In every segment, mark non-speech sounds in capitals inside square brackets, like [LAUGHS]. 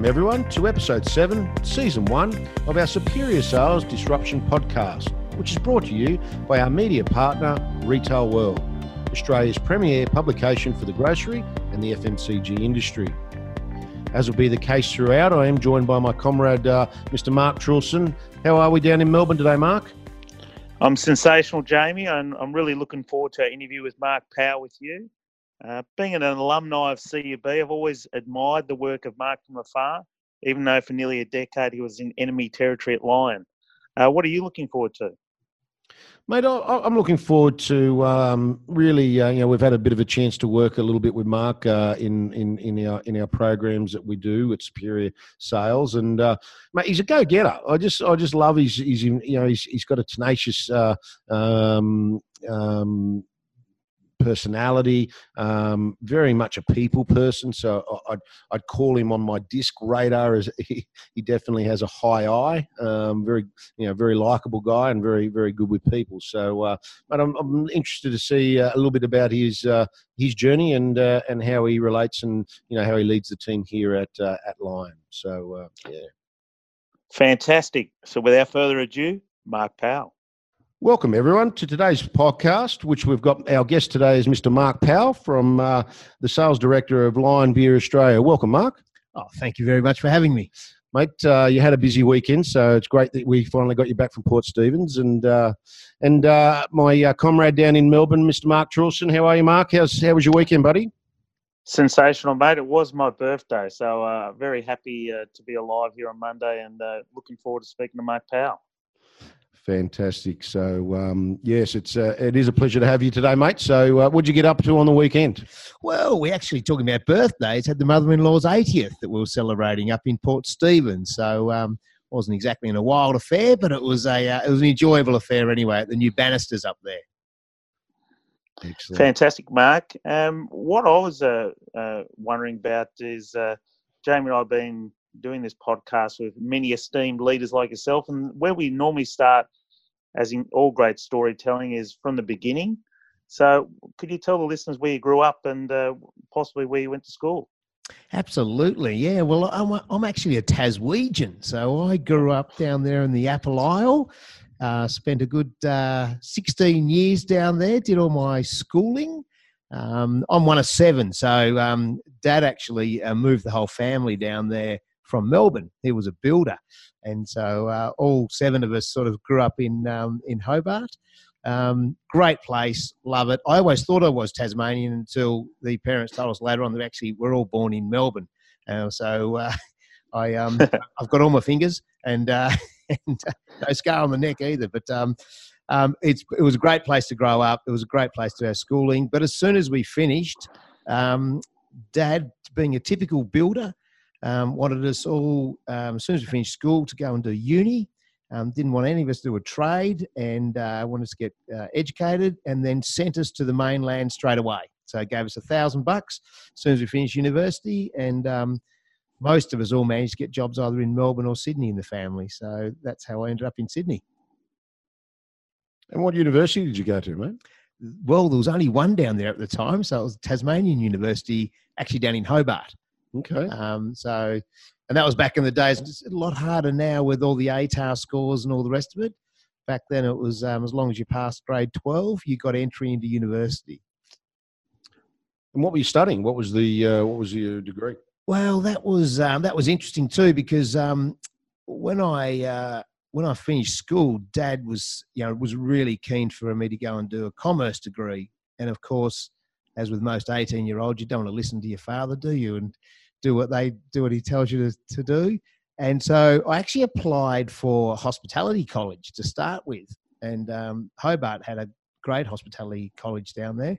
Welcome, everyone, to episode 7, season 1 of our Superior Sales Disruption podcast, which is brought to you by our media partner, Retail World, Australia's premier publication for the grocery and the FMCG industry. As will be the case throughout, I am joined by my comrade, uh, Mr. Mark Trulson. How are we down in Melbourne today, Mark? I'm sensational, Jamie, and I'm really looking forward to our interview with Mark Powell with you. Uh, being an alumni of CUB, I've always admired the work of Mark from afar, even though for nearly a decade he was in enemy territory at Lion. Uh, what are you looking forward to? Mate, I, am looking forward to um, really. Uh, you know, we've had a bit of a chance to work a little bit with Mark uh, in in in our in our programs that we do at Superior Sales, and uh, mate, he's a go getter. I just I just love his, his you know he's he's got a tenacious uh, um, um, personality, um, very much a people person. So I'd, I'd call him on my disc radar as [LAUGHS] he, he definitely has a high eye, um, very, you know, very likable guy and very, very good with people. So, uh, but I'm, I'm interested to see uh, a little bit about his, uh, his journey and, uh, and how he relates and, you know, how he leads the team here at, uh, at Lion. So, uh, yeah. Fantastic. So without further ado, Mark Powell. Welcome, everyone, to today's podcast, which we've got our guest today is Mr. Mark Powell from uh, the Sales Director of Lion Beer Australia. Welcome, Mark. Oh, thank you very much for having me. Mate, uh, you had a busy weekend, so it's great that we finally got you back from Port Stephens. And uh, and uh, my uh, comrade down in Melbourne, Mr. Mark Trulson. How are you, Mark? How's, how was your weekend, buddy? Sensational, mate. It was my birthday, so uh, very happy to be alive here on Monday and looking forward to speaking to Mark Powell. Fantastic. So um, yes, it's uh, it is a pleasure to have you today, mate. So uh, what'd you get up to on the weekend? Well, we're actually talking about birthdays. Had the mother-in-law's 80th that we were celebrating up in Port Stephens. So um, wasn't exactly in a wild affair, but it was a uh, it was an enjoyable affair anyway at the new Bannisters up there. Excellent. Fantastic, Mark. Um, what I was uh, uh, wondering about is uh, Jamie and I have been doing this podcast with many esteemed leaders like yourself, and where we normally start as in all great storytelling, is from the beginning. So, could you tell the listeners where you grew up and uh, possibly where you went to school? Absolutely, yeah. Well, I'm, I'm actually a Taswegian, so I grew up down there in the Apple Isle. Uh, spent a good uh, 16 years down there. Did all my schooling. Um, I'm one of seven, so um, Dad actually uh, moved the whole family down there from Melbourne. He was a builder, and so uh, all seven of us sort of grew up in um, in Hobart. Um, great place, love it. I always thought I was Tasmanian until the parents told us later on that actually we're all born in Melbourne. Uh, so uh, [LAUGHS] I um, [LAUGHS] I've got all my fingers and, uh, [LAUGHS] and uh, no scar on the neck either. But um, um, it's it was a great place to grow up. It was a great place to have schooling. But as soon as we finished, um, Dad, being a typical builder, um, wanted us all, um, as soon as we finished school, to go and do uni. Um, didn't want any of us to do a trade and uh, wanted us to get uh, educated and then sent us to the mainland straight away. So gave us a thousand bucks as soon as we finished university and um, most of us all managed to get jobs either in Melbourne or Sydney in the family. So that's how I ended up in Sydney. And what university did you go to, mate? Well, there was only one down there at the time, so it was Tasmanian University, actually down in Hobart. Okay. Um, so, and that was back in the days. It's a lot harder now with all the ATAR scores and all the rest of it. Back then, it was um, as long as you passed grade 12, you got entry into university. And what were you studying? What was the uh, what was your degree? Well, that was um, that was interesting too because um, when I uh, when I finished school, Dad was you know was really keen for me to go and do a commerce degree, and of course, as with most eighteen year olds, you don't want to listen to your father, do you? And do what they do what he tells you to, to do. And so I actually applied for hospitality college to start with, and um, Hobart had a great hospitality college down there.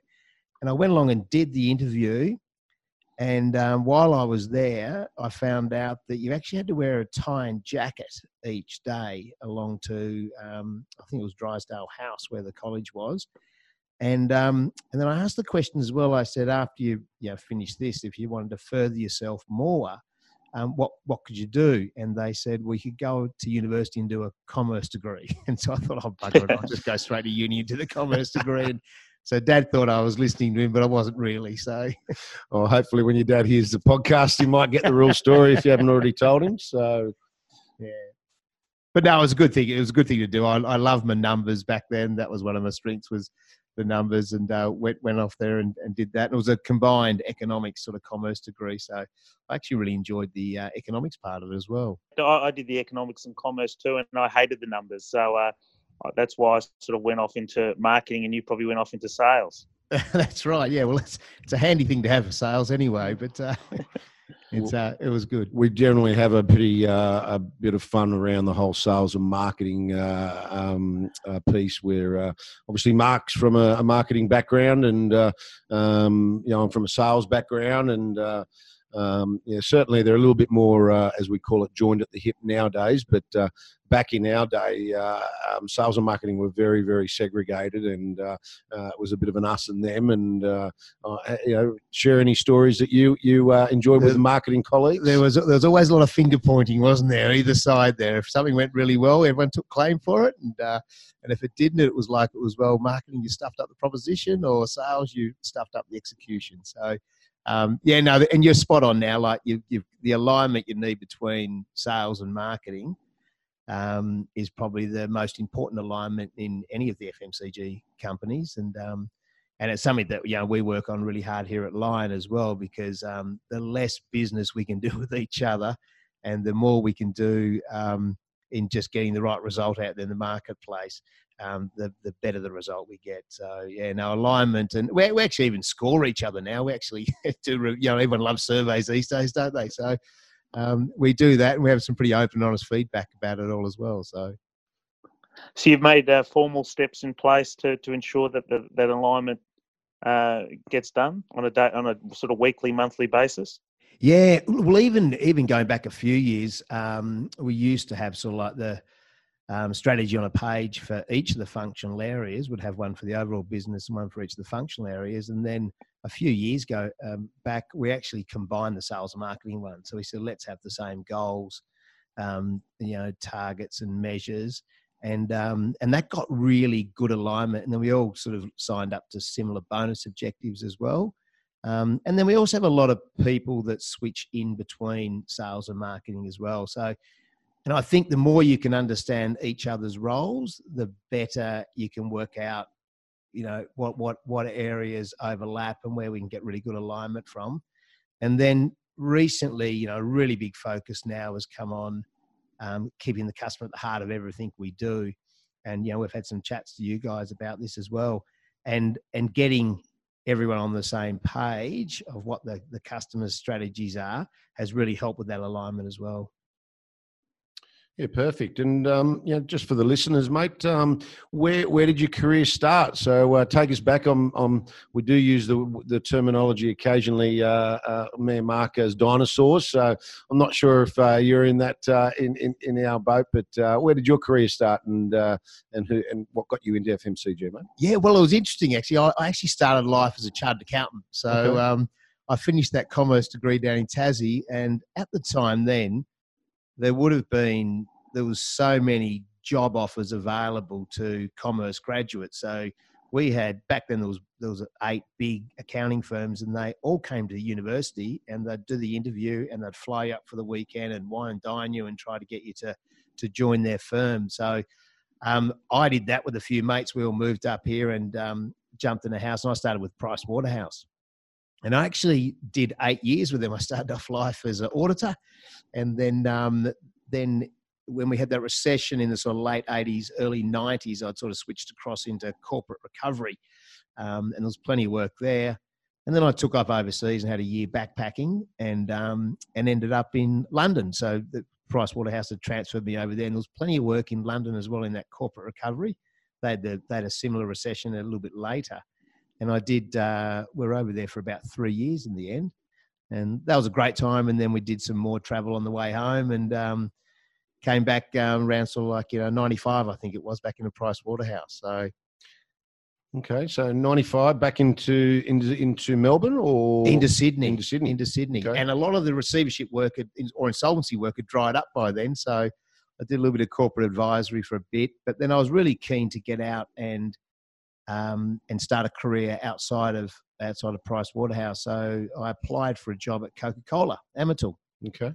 And I went along and did the interview. And um, while I was there, I found out that you actually had to wear a tie and jacket each day along to, um, I think it was Drysdale House where the college was. And um, and then I asked the question as well. I said, after you you know, finish this, if you wanted to further yourself more, um, what what could you do? And they said, well, you could go to university and do a commerce degree. [LAUGHS] And so I thought, oh bugger it, I'll just go straight to uni and do the commerce degree. And so Dad thought I was listening to him, but I wasn't really. So, well, hopefully, when your dad hears the podcast, he might get the real story if you haven't already told him. So, yeah. But no, it was a good thing. It was a good thing to do. I, I love my numbers back then. That was one of my strengths was the numbers and uh, went went off there and, and did that. And it was a combined economics sort of commerce degree. So I actually really enjoyed the uh, economics part of it as well. I, I, did the economics and commerce too, and I hated the numbers. So uh, that's why I sort of went off into marketing, and you probably went off into sales. [LAUGHS] that's right. Yeah. Well, it's it's a handy thing to have for sales anyway. But uh, it's uh, it was good. We generally have a pretty uh, a bit of fun around the whole sales and marketing uh, um, uh, piece. Where uh, obviously Mark's from a, a marketing background, and uh, um, you know I'm from a sales background, and um, yeah, certainly they're a little bit more, uh, as we call it, joined at the hip nowadays. But uh, back in our day, uh, um, sales and marketing were very, very segregated, and uh, uh, it was a bit of an us and them. And uh, you know, share any stories that you you enjoyed with marketing colleagues. There was there was always a lot of finger pointing, wasn't there? Either side there. If something went really well, everyone took claim for it, and and if it didn't, it was like it was well, marketing you stuffed up the proposition, or sales you stuffed up the execution. So um, yeah, no, and you're spot on now. Like you, you the alignment you need between sales and marketing um, is probably the most important alignment in any of the FMCG companies, and um, and it's something that you know we work on really hard here at Lion as well because um, the less business we can [LAUGHS] do with each other, and the more we can do um, in just getting the right result out there in the marketplace, um, the the better the result we get. So yeah, no alignment, and we, we actually even score each other now. We actually [LAUGHS] do, you know, everyone loves surveys these days, don't they? So um, we do that, and we have some pretty open, honest feedback about it all as well. So. So you've made uh, formal steps in place to, to ensure that the, that alignment uh, gets done on a day, on a sort of weekly, monthly basis. Yeah, well, even even going back a few years, um, we used to have sort of like the um, strategy on a page for each of the functional areas. Would have one for the overall business and one for each of the functional areas. And then a few years ago um, back, we actually combined the sales and marketing one. So we said, let's have the same goals, um, you know, targets and measures. And um, and that got really good alignment. And then we all sort of signed up to similar bonus objectives as well. Um, and then we also have a lot of people that switch in between sales and marketing as well. So and I think the more you can understand each other's roles, the better you can work out, you know, what what what areas overlap and where we can get really good alignment from. And then recently, you know, a really big focus now has come on um, keeping the customer at the heart of everything we do. And you know, we've had some chats to you guys about this as well, and and getting everyone on the same page of what the, the customer's strategies are has really helped with that alignment as well. Yeah, perfect. And um, you know, just for the listeners, mate, um, where where did your career start? So uh, take us back. On, on we do use the the terminology occasionally, uh, uh, me and Mark as dinosaurs. So I'm not sure if uh, you're in that uh, in, in, in our boat, but uh, where did your career start, and uh, and who and what got you into FMCG, mate? Yeah, well, it was interesting actually. I, I actually started life as a chartered accountant. So okay. um, I finished that commerce degree down in Tassie, and at the time then there would have been there was so many job offers available to commerce graduates. So we had back then there was there was eight big accounting firms and they all came to the university and they'd do the interview and they'd fly up for the weekend and wine and dine you and try to get you to to join their firm. So um, I did that with a few mates. We all moved up here and um, jumped in a house and I started with Price Waterhouse. And I actually did eight years with them. I started off life as an auditor, and then um, then when we had that recession in the sort of late 80s, early 90s, I'd sort of switched across into corporate recovery. Um, and there was plenty of work there. And then I took off overseas and had a year backpacking and um, and ended up in London. So the Price Waterhouse had transferred me over there, and there was plenty of work in London as well in that corporate recovery. They had, the, they had a similar recession a little bit later, and I did. Uh, we were over there for about three years in the end, and that was a great time. And then we did some more travel on the way home, and um, came back um, around sort of like you know 95 i think it was back in the price waterhouse so okay so 95 back into into into melbourne or into sydney into sydney into sydney okay. and a lot of the receivership work had, or insolvency work had dried up by then so i did a little bit of corporate advisory for a bit but then i was really keen to get out and um, and start a career outside of outside of Price Waterhouse. So I applied for a job at Coca Cola, Amatil. Okay.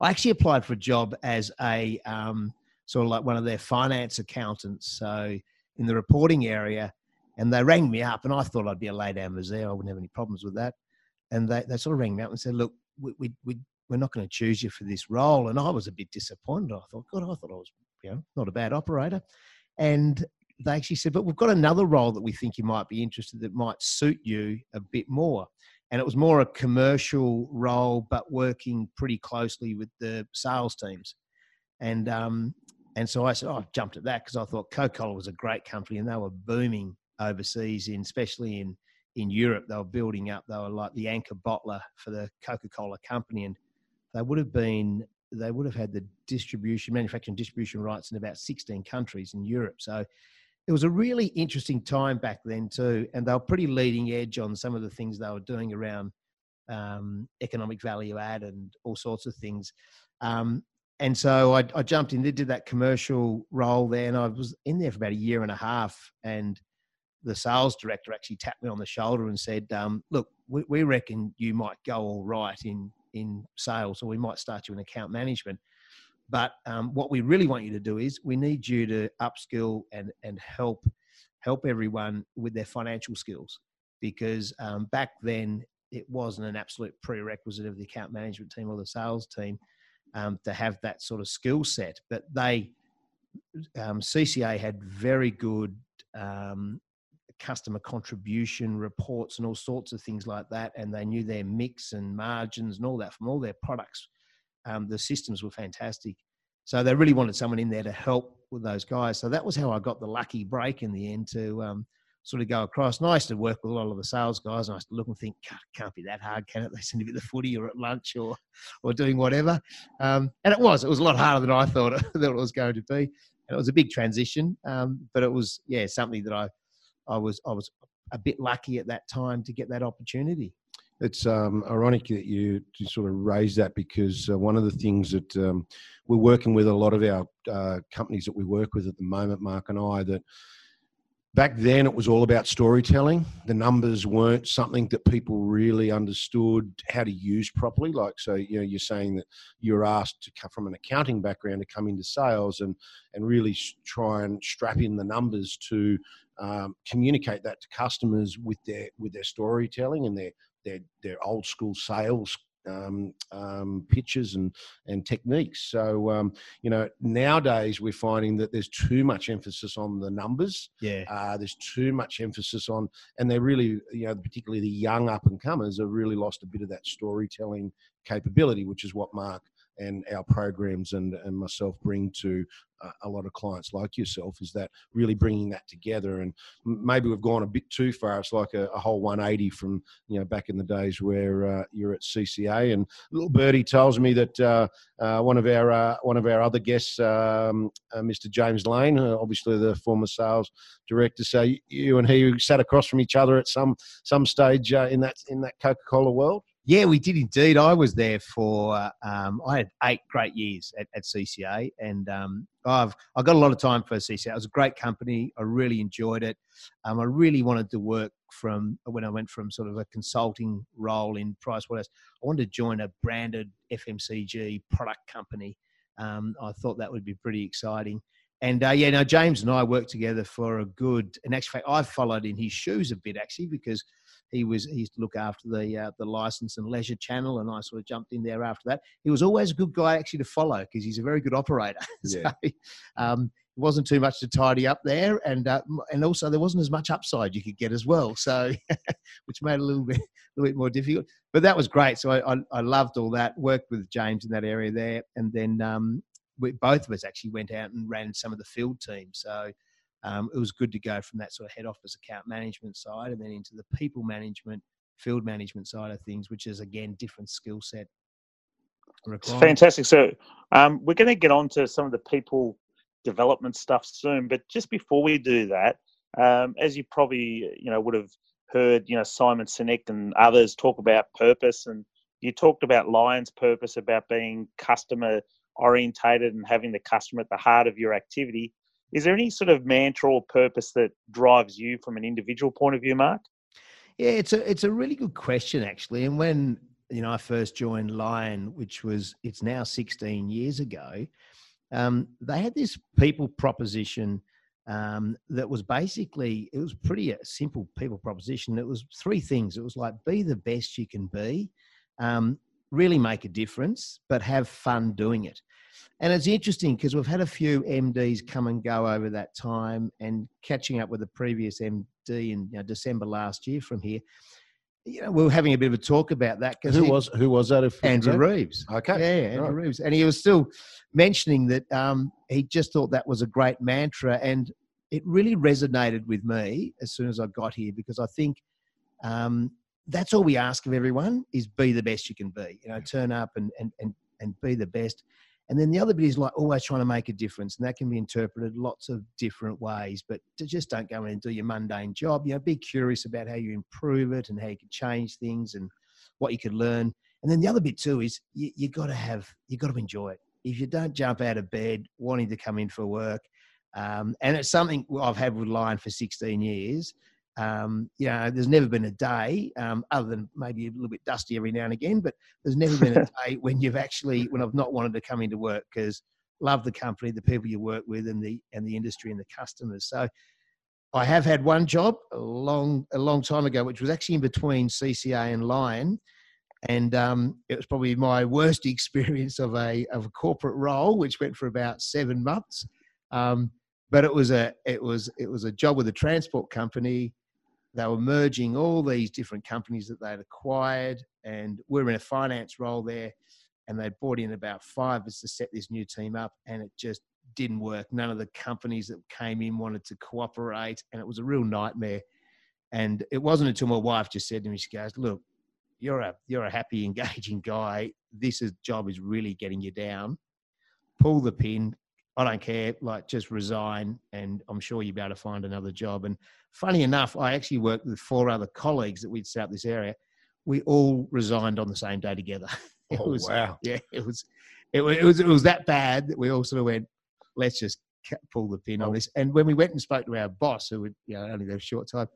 I actually applied for a job as a um, sort of like one of their finance accountants. So in the reporting area, and they rang me up, and I thought I'd be a lay down there. I wouldn't have any problems with that. And they, they sort of rang me up and said, "Look, we, we, we we're not going to choose you for this role." And I was a bit disappointed. I thought, God, I thought I was, you know, not a bad operator. And they actually said, "But we've got another role that we think you might be interested that might suit you a bit more." And it was more a commercial role, but working pretty closely with the sales teams. And um, and so I said, oh, I jumped at that because I thought Coca Cola was a great company and they were booming overseas, in, especially in, in Europe. They were building up, they were like the anchor bottler for the Coca Cola company. And they would have been, they would have had the distribution, manufacturing distribution rights in about 16 countries in Europe. So it was a really interesting time back then, too. And they were pretty leading edge on some of the things they were doing around um, economic value add and all sorts of things. Um, and so I, I, jumped in, did that commercial role there, and I was in there for about a year and a half. And the sales director actually tapped me on the shoulder and said, um, "Look, we, we, reckon you might go all right in in sales, or we might start you in account management. But um, what we really want you to do is we need you to upskill and and help help everyone with their financial skills, because um, back then it wasn't an absolute prerequisite of the account management team or the sales team." um, to have that sort of skill set. But they, um, CCA had very good um, customer contribution reports and all sorts of things like that, and they knew their mix and margins and all that from all their products. Um, the systems were fantastic. So they really wanted someone in there to help with those guys. So that was how I got the lucky break in the end to um, sort of go across. And I used to work with a lot of the sales guys, and I used to look and think, can't be that hard, can it? They seem to be at the footy or at lunch or or doing whatever. Um, and it was. It was a lot harder than I thought, [LAUGHS] that it was going to be. And it was a big transition, um, but it was yeah something that I I was I was a bit lucky at that time to get that opportunity. It's um, ironic that you, sort of raise that because uh, one of the things that um, we're working with a lot of our uh, companies that we work with at the moment, Mark and I, that back then it was all about storytelling. The numbers weren't something that people really understood how to use properly. Like so you know you're saying that you're asked to come from an accounting background to come into sales and and really try and strap in the numbers to um, communicate that to customers with their with their storytelling and their their their old school sales um, um, pitches and and techniques. So um, you know nowadays we're finding that there's too much emphasis on the numbers. Yeah. Uh, there's too much emphasis on, and they're really you know particularly the young up and comers have really lost a bit of that storytelling capability, which is what Mark and our programs and, and myself bring to uh, a lot of clients like yourself is that really bringing that together. And maybe we've gone a bit too far. It's like a, a whole 180 from you know back in the days where uh, you're at cca and little birdie tells me that uh, uh one of our uh, one of our other guests um, uh, mr james lane obviously the former sales director so you and he sat across from each other at some some stage in that in that coca-cola world yeah, we did indeed. I was there for um, I had eight great years at, at CCA, and um, I've I got a lot of time for CCA. It was a great company. I really enjoyed it. Um, I really wanted to work from when I went from sort of a consulting role in Pricewaterhouse. I wanted to join a branded FMCG product company. Um, I thought that would be pretty exciting. And uh, yeah, now James and I worked together for a good. And actually, I've followed in his shoes a bit actually because he was he used to look after the uh, the license and leisure channel, and I sort of jumped in there after that. He was always a good guy actually to follow because he's a very good operator. [LAUGHS] so, um, it wasn't too much to tidy up there, and uh, and also there wasn't as much upside you could get as well. So, [LAUGHS] which made it a little bit [LAUGHS] a little bit more difficult. But that was great. So I, I, I loved all that. Worked with James in that area there, and then um, we, both of us actually went out and ran some of the field teams. So um, it was good to go from that sort of head office account management side and then into the people management, field management side of things, which is again different skill set. It's fantastic. So um, we're going to get on to some of the people development stuff soon, but just before we do that, um, as you probably you know would have heard, you know Simon Sinek and others talk about purpose, and you talked about Lion's purpose about being customer orientated and having the customer at the heart of your activity Is there any sort of mantra or purpose that drives you from an individual point of view, Mark? Yeah, it's a it's a really good question actually. And when you know I first joined Lion, which was it's now 16 years ago, um, they had this people proposition um, that was basically it was pretty uh, simple people proposition. It was three things. It was like be the best you can be, um, really make a difference, but have fun doing it. And it's interesting because we've had a few MDs come and go over that time, and catching up with the previous MD in you know, December last year from here. You know, we were having a bit of a talk about that because who he, was who was that? If Andrew Reeves. Okay, yeah, Andrew right. Reeves, and he was still mentioning that um, he just thought that was a great mantra, and it really resonated with me as soon as I got here because I think um, that's all we ask of everyone is be the best you can be. You know, turn up and and and, and be the best. And then the other bit is like always trying to make a difference, and that can be interpreted lots of different ways. But just don't go in and do your mundane job. You know, be curious about how you improve it and how you can change things and what you could learn. And then the other bit too is you, you got to have you got to enjoy it. If you don't jump out of bed wanting to come in for work, um, and it's something I've had with Lion for 16 years. Um, you know, there's never been a day, um, other than maybe a little bit dusty every now and again, but there's never been a [LAUGHS] day when you've actually, when I've not wanted to come into work because love the company, the people you work with, and the and the industry and the customers. So, I have had one job a long a long time ago, which was actually in between CCA and Lion, and um, it was probably my worst [LAUGHS] experience of a of a corporate role, which went for about seven months. Um, but it was a it was it was a job with a transport company they were merging all these different companies that they'd acquired, and we are in a finance role there. And they brought in about five of us to set this new team up, and it just didn't work. None of the companies that came in wanted to cooperate, and it was a real nightmare. And it wasn't until my wife just said to me, she goes, "Look, you're a you're a happy, [LAUGHS] engaging guy. This is, job is really getting you down. Pull the pin, I don't care, like just resign and I'm sure you'll be able to find another job. And funny enough, I actually worked with four other colleagues that we'd set up this area. We all resigned on the same day together. [LAUGHS] it oh, was, wow. Yeah, it was, it, was, it, was, it was that bad that we all sort of went, let's just pull the pin oh. on this. And when we went and spoke to our boss, who would, you know, only there a short time,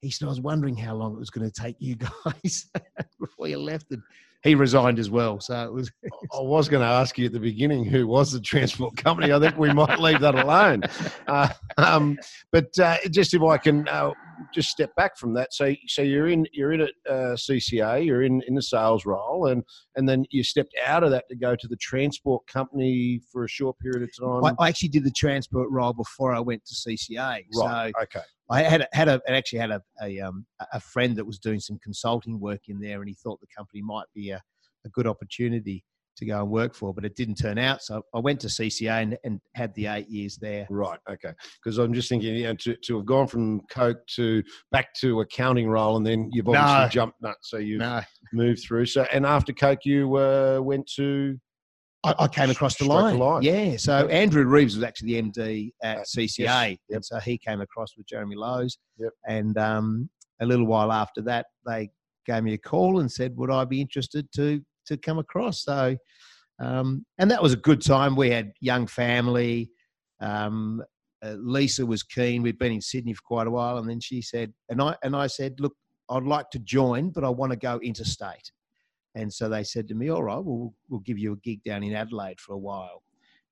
he said, I was wondering how long it was going to take you [LAUGHS] guys [LAUGHS] before you left. And he resigned as well. So it was. I was going to ask you at the beginning who was the transport [LAUGHS] company. I think we might leave that alone. Uh, um, but uh, just if I can uh, just step back from that. So, so you're in you're in at uh, CCA. You're in in the sales role, and and then you stepped out of that to go to the transport company for a short period of time. I, I actually did the transport role before I went to CCA. Right. So okay. I had had a actually had a a, um, a friend that was doing some consulting work in there, and he thought the company might be a, a good opportunity to go and work for, but it didn't turn out. So I went to CCA and, and had the eight years there. Right. Okay. Because I'm just thinking, you know, to, to have gone from Coke to back to accounting role, and then you've obviously no. jumped nuts, so you've no. moved through. So and after Coke, you uh, went to I, I came across the line. Lion. Yeah. So Andrew Reeves was actually the MD at CCA. Yes. Yep. And so he came across with Jeremy Lowe's. Yep. And um, a little while after that, they gave me a call and said, would I be interested to, to come across? So, um, and that was a good time. We had young family. Um, uh, Lisa was keen. We'd been in Sydney for quite a while. And then she said, and I, and I said, look, I'd like to join, but I want to go interstate. And so they said to me, all right, well, we'll give you a gig down in Adelaide for a while.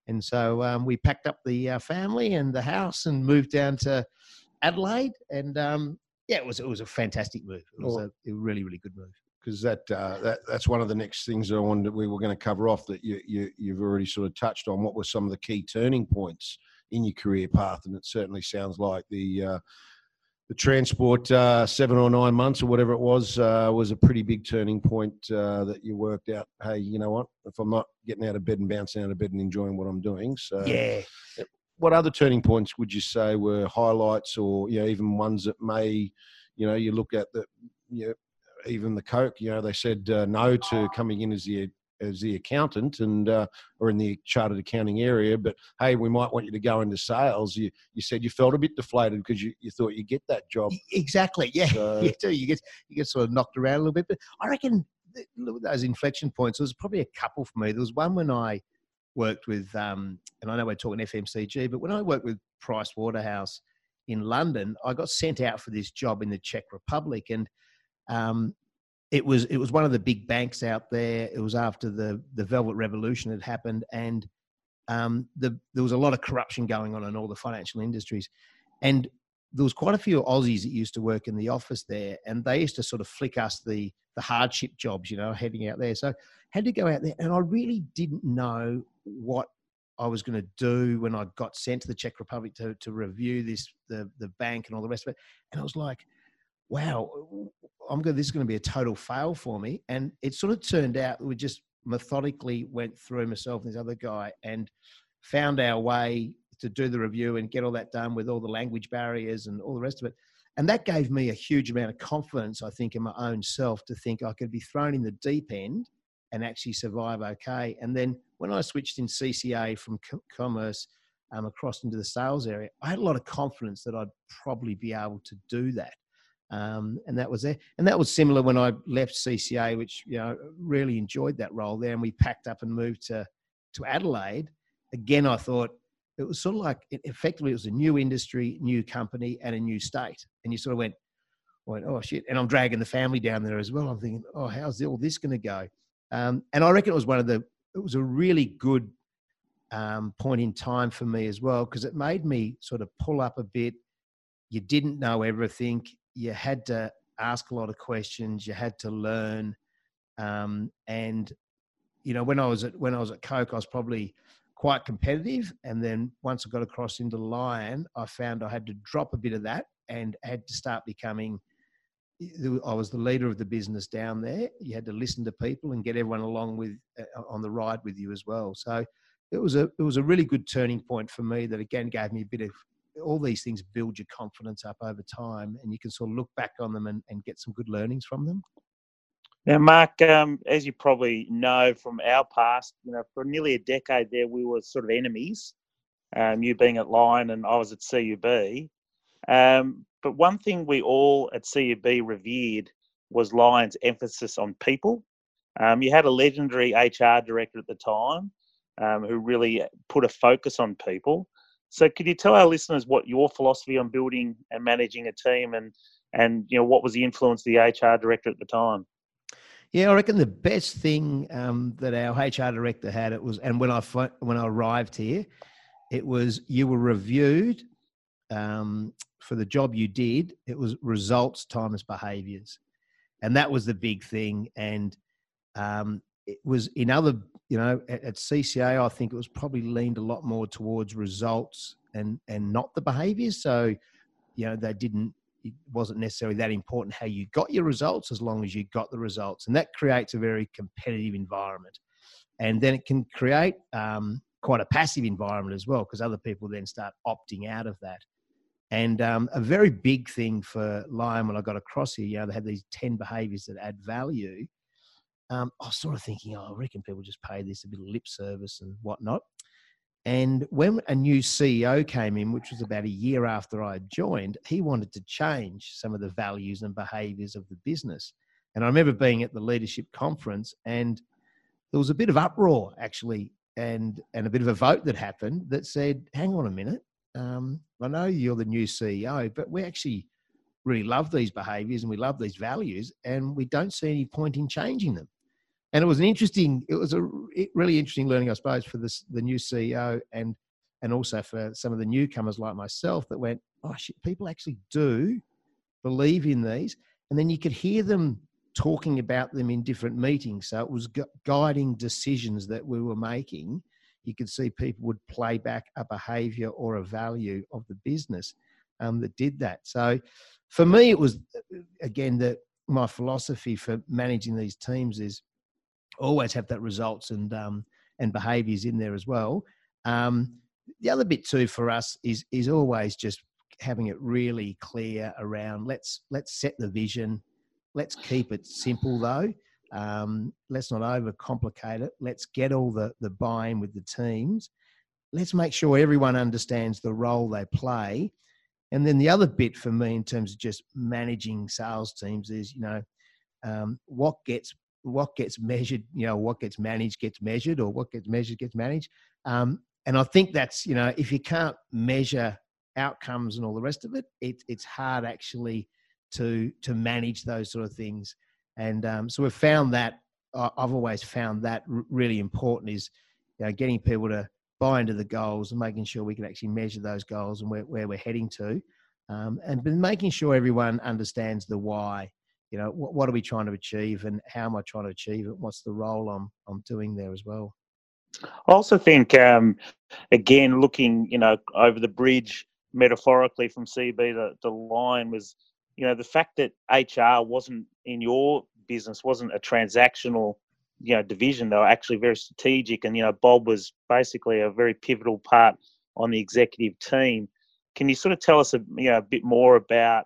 And so um, we packed up the uh, family and the house and moved down to Adelaide. And um, yeah, it was it was a fantastic move. It was a, a really really good move. Because that, uh, that that's one of the next things that I wanted we were going to cover off that you, you you've already sort of touched on. What were some of the key turning points in your career path? And it certainly sounds like the uh, the transport uh, seven or nine months or whatever it was uh, was a pretty big turning point uh, that you worked out. Hey, you know what? If I'm not getting out of bed and bouncing out of bed and enjoying what I'm doing, so yeah. What other turning points would you say were highlights, or you know, even ones that may, you know, you look at that, you know, even the Coke, you know, they said uh, no to coming in as the as the accountant and uh, or in the chartered accounting area but hey we might want you to go into sales. You you said you felt a bit deflated because you, you thought you'd get that job. Exactly. Yeah. So, [LAUGHS] you do you get you get sort of knocked around a little bit but i reckon those inflection points there was probably a couple for me. There was one when i worked with um, and i know we're talking fmcg but when i worked with Price Waterhouse in London, I got sent out for this job in the Czech Republic, and um, it was it was one of the big banks out there. It was after the the Velvet Revolution had happened, and um, the, there was a lot of corruption going on in all the financial industries, and there was quite a few Aussies that used to work in the office there, and they used to sort of flick us the the hardship jobs, you know, heading out there. So had to go out there, and I really didn't know what I was going to do when I got sent to the Czech Republic to to review this the the bank and all the rest of it, and I was like, wow, I'm going. This is going to be a total fail for me, and it sort of turned out we just methodically went through myself and this other guy and found our way to do the review and get all that done with all the language barriers and all the rest of it. And that gave me a huge amount of confidence, I think, in my own self to think I could be thrown in the deep end and actually survive okay. And then when I switched in CCA from commerce um, across into the sales area, I had a lot of confidence that I'd probably be able to do that. Um, and that was there. And that was similar when I left CCA, which you know really enjoyed that role there. And we packed up and moved to to Adelaide. Again, I thought it was sort of like effectively it was a new industry, new company, and a new state. And you sort of went, went oh shit. And I'm dragging the family down there as well. I'm thinking, oh, how's all this going to go? Um, and I reckon it was one of the. It was a really good um, point in time for me as well because it made me sort of pull up a bit. You didn't know everything you had to ask a lot of questions. You had to learn, um, and you know when I was at when I was at Coke, I was probably quite competitive. And then once I got across into Lion, I found I had to drop a bit of that and had to start becoming. I was the leader of the business down there. You had to listen to people and get everyone along with uh, on the ride with you as well. So it was a it was a really good turning point for me that again gave me a bit of all these things build your confidence up over time and you can sort of look back on them and, and get some good learnings from them? Now mark um, as you probably know from our past you know for nearly a decade there we were sort of enemies um, you being at Lion and i was at cub um, but one thing we all at cub revered was Lion's emphasis on people. Um, you had a legendary hr director at the time um, who really put a focus on people so could you tell our listeners what your philosophy on building and managing a team and and you know what was the influence of the HR director at the time? Yeah, I reckon the best thing um, that our HR director had it was, and when I when I arrived here, it was you were reviewed um, for the job you did. It was results times behaviours, and that was the big thing. And um, it was in other, you know, at, at, CCA, I think it was probably leaned a lot more towards results and and not the behaviours. So, you know, they didn't. It wasn't necessarily that important how you got your results, as long as you got the results, and that creates a very competitive environment. And then it can create um, quite a passive environment as well, because other people then start opting out of that. And um, a very big thing for Lion when I got across here, you know, they had these 10 behaviors that add value um, I was sort of thinking, oh, I reckon people just pay this a bit of lip service and whatnot. And when a new CEO came in, which was about a year after I joined, he wanted to change some of the values and behaviors of the business. And I remember being at the leadership conference, and there was a bit of uproar actually, and and a bit of a vote that happened that said, "Hang on a minute, um, I know you're the new CEO, but we actually really love these behaviors and we love these values, and we don't see any point in changing them." And it was an interesting it was a really interesting learning i suppose for this the new ceo and and also for some of the newcomers like myself that went oh shit people actually do believe in these. And then you could hear them talking about them in different meetings. So it was gu- guiding decisions that we were making. You could see people would play back a behavior or a value of the business um, that did that. So for me it was again that my philosophy for managing these teams is always have that results and um, and behaviours in there as well. Um, the other bit too for us is is always just having it really clear around let's let's set the vision. Let's keep it simple though. Um, let's not overcomplicate it. Let's get all the the buy-in with the teams. Let's make sure everyone understands the role they play. And then the other bit for me in terms of just managing sales teams is you know um, what gets what gets measured, you know, what gets managed gets measured, or what gets measured gets managed. Um, and I think that's, you know, if you can't measure outcomes and all the rest of it, it it's hard actually to to manage those sort of things. And um, so we've found that I've always found that really important is you know, getting people to buy into the goals and making sure we can actually measure those goals and where, where we're heading to. Um, and been making sure everyone understands the why. You know, what, what, are we trying to achieve and how am I trying to achieve it? What's the role I'm, I'm doing there as well? I also think, um, again, looking, you know, over the bridge metaphorically from CUB, the, the Lion was, you know, the fact that HR wasn't in your business, wasn't a transactional, you know, division. They were actually very strategic. And, you know, Bob was basically a very pivotal part on the executive team. Can you sort of tell us a, you know, a bit more about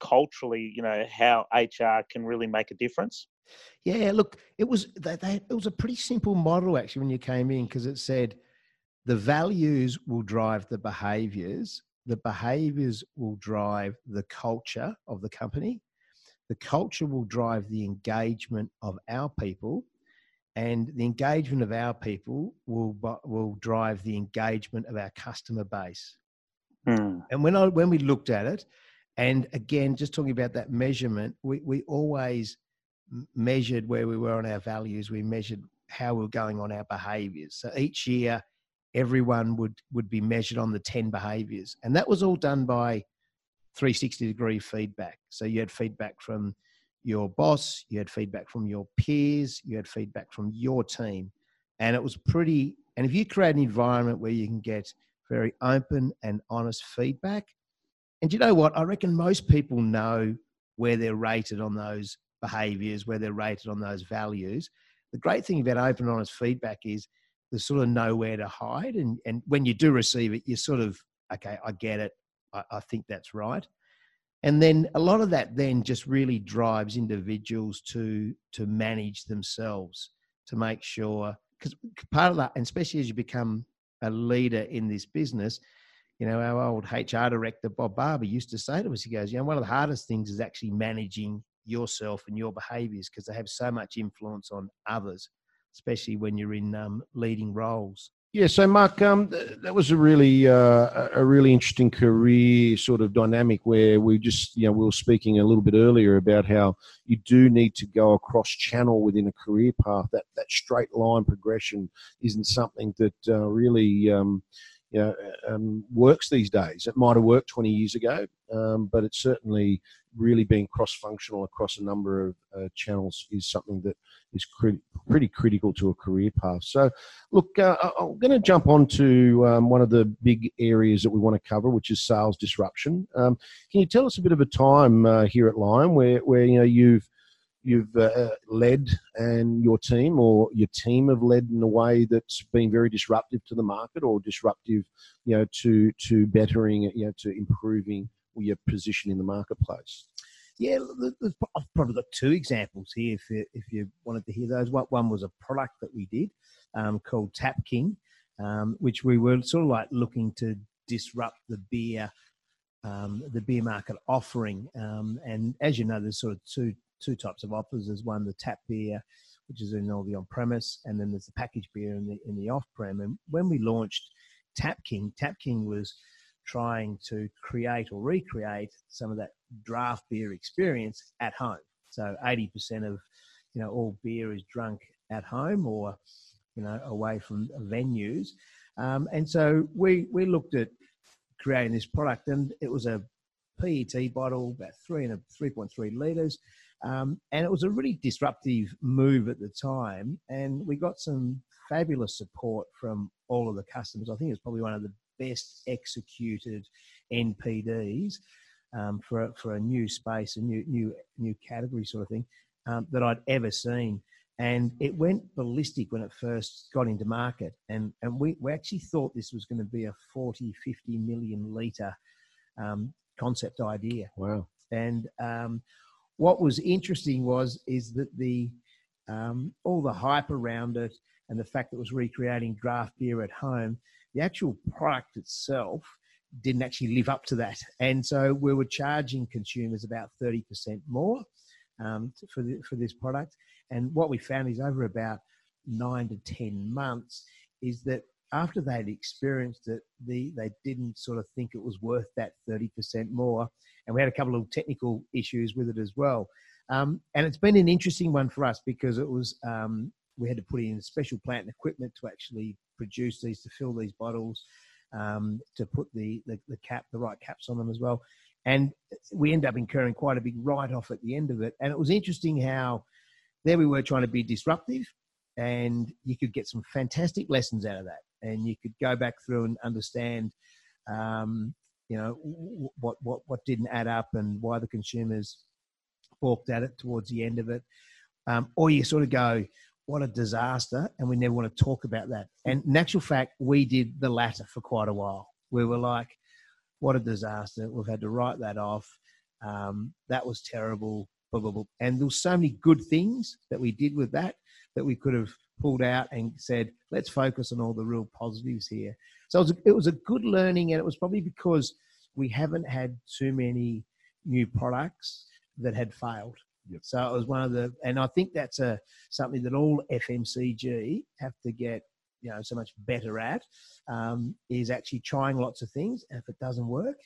culturally, you know, how HR can really make a difference? Yeah, look, it was they, they, it was a pretty simple model actually when you came in because it said the values will drive the behaviors, the behaviors will drive the culture of the company, the culture will drive the engagement of our people, and the engagement of our people will will drive the engagement of our customer base. Mm. And when I when we looked at it, and again, just talking about that measurement, we we always measured where we were on our values. We measured how we are going on our behaviours. So each year, everyone would would be measured on the ten behaviours, and that was all done by 360 degree feedback. So you had feedback from your boss, you had feedback from your peers, you had feedback from your team, and it was pretty. And if you create an environment where you can get very open and honest feedback, and you know what, I reckon most people know where they're rated on those behaviors, where they're rated on those values. The great thing about open, honest feedback is there's sort of nowhere to hide. And, and when you do receive it, you sort of, okay, I get it. I, I think that's right. And then a lot of that then just really drives individuals to to manage themselves to make sure because part of that, and especially as you become a leader in this business, you know, our old HR director Bob Barber used to say to us, he goes, you know, one of the hardest things is actually managing yourself and your behaviors because they have so much influence on others, especially when you're in um, leading roles. Yeah, so Mark, um, that was a really uh, a really interesting career sort of dynamic where we just you know we were speaking a little bit earlier about how you do need to go across channel within a career path. That that straight line progression isn't something that uh, really um, you know, um, works these days. It might have worked 20 years ago, um, but it's certainly really being cross-functional across a number of uh, channels is something that is pretty critical to a career path. So, look, uh, I'm going to jump on to um, one of the big areas that we want to cover, which is sales disruption. Um, can you tell us a bit of a time uh, here at Lion where, where you know you've you've uh, led and your team or your team have led in a way that's been very disruptive to the market or disruptive, you know, to to bettering, you know, to improving your position in the marketplace? Yeah, I've probably got two examples here if you, if you wanted to hear those. One was a product that we did um, called Tap King, um, which we were sort of like looking to disrupt the beer um, the beer market offering. Um, and as you know, there's sort of two two types of offers. There's one the tap beer, which is in all the on premise, and then there's the package beer in the in the off prem. And when we launched Tap King, Tap King was trying to create or recreate some of that draft beer experience at home. So 80% of you know all beer is drunk at home or you know away from venues. Um, and so we we looked at creating this product, and it was a PET bottle, about three and a 3.3 liters. Um, and it was a really disruptive move at the time. And we got some fabulous support from all of the customers. I think it's probably one of the best executed NPDs um, for, for a new space, a new, new, new category sort of thing um, that I'd ever seen. And it went ballistic when it first got into market. And, and we, we actually thought this was going to be a 40, 50 million litre um, concept idea. Wow. And um, what was interesting was is that the um, all the hype around it and the fact that it was recreating draft beer at home, the actual product itself didn't actually live up to that, and so we were charging consumers about thirty percent more um, for the, for this product. And what we found is over about nine to ten months is that after they'd experienced it, the, they didn't sort of think it was worth that 30% more. And we had a couple of technical issues with it as well. Um, and it's been an interesting one for us because it was um, we had to put in special plant and equipment to actually produce these to fill these bottles, um, to put the, the, the cap the right caps on them as well. And we end up incurring quite a big write off at the end of it. And it was interesting how there we were trying to be disruptive, and you could get some fantastic lessons out of that and you could go back through and understand, um, you know, what, what, what didn't add up and why the consumers balked at it towards the end of it. Um, or you sort of go, what a disaster, and we never want to talk about that. And in actual fact, we did the latter for quite a while. We were like, what a disaster. We've had to write that off. Um, that was terrible. Blah, blah, blah. And there were so many good things that we did with that that we could have pulled out and said, let's focus on all the real positives here. So it was, a, it was a good learning, and it was probably because we haven't had too many new products that had failed. Yep. So it was one of the, and I think that's a something that all FMCG have to get, you know, so much better at, um, is actually trying lots of things. And if it doesn't work,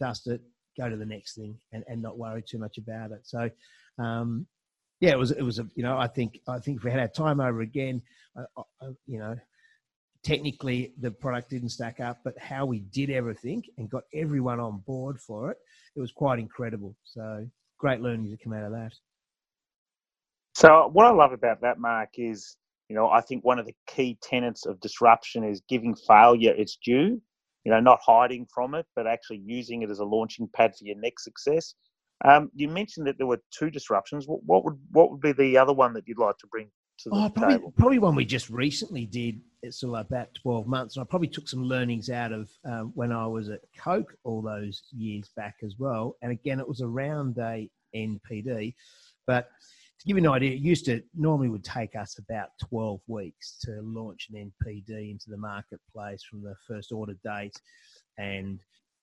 dust it, go to the next thing, and, and not worry too much about it. So um, yeah, it was it was a you know I think I think if we had our time over again, uh, uh, you know, technically the product didn't stack up, but how we did everything and got everyone on board for it, it was quite incredible. So great learning to come out of that. So what I love about that, Mark, is you know I think one of the key tenets of disruption is giving failure its due. You know, not hiding from it, but actually using it as a launching pad for your next success. Um, you mentioned that there were two disruptions. What, what, would what would be the other one that you'd like to bring to the oh, probably, table? Probably one we just recently did. It's sort of about twelve months, and I probably took some learnings out of um, when I was at Coke all those years back as well. And again, it was around a NPD, but to give you an idea, it used to normally would take us about 12 weeks to launch an NPD into the marketplace from the first order date. And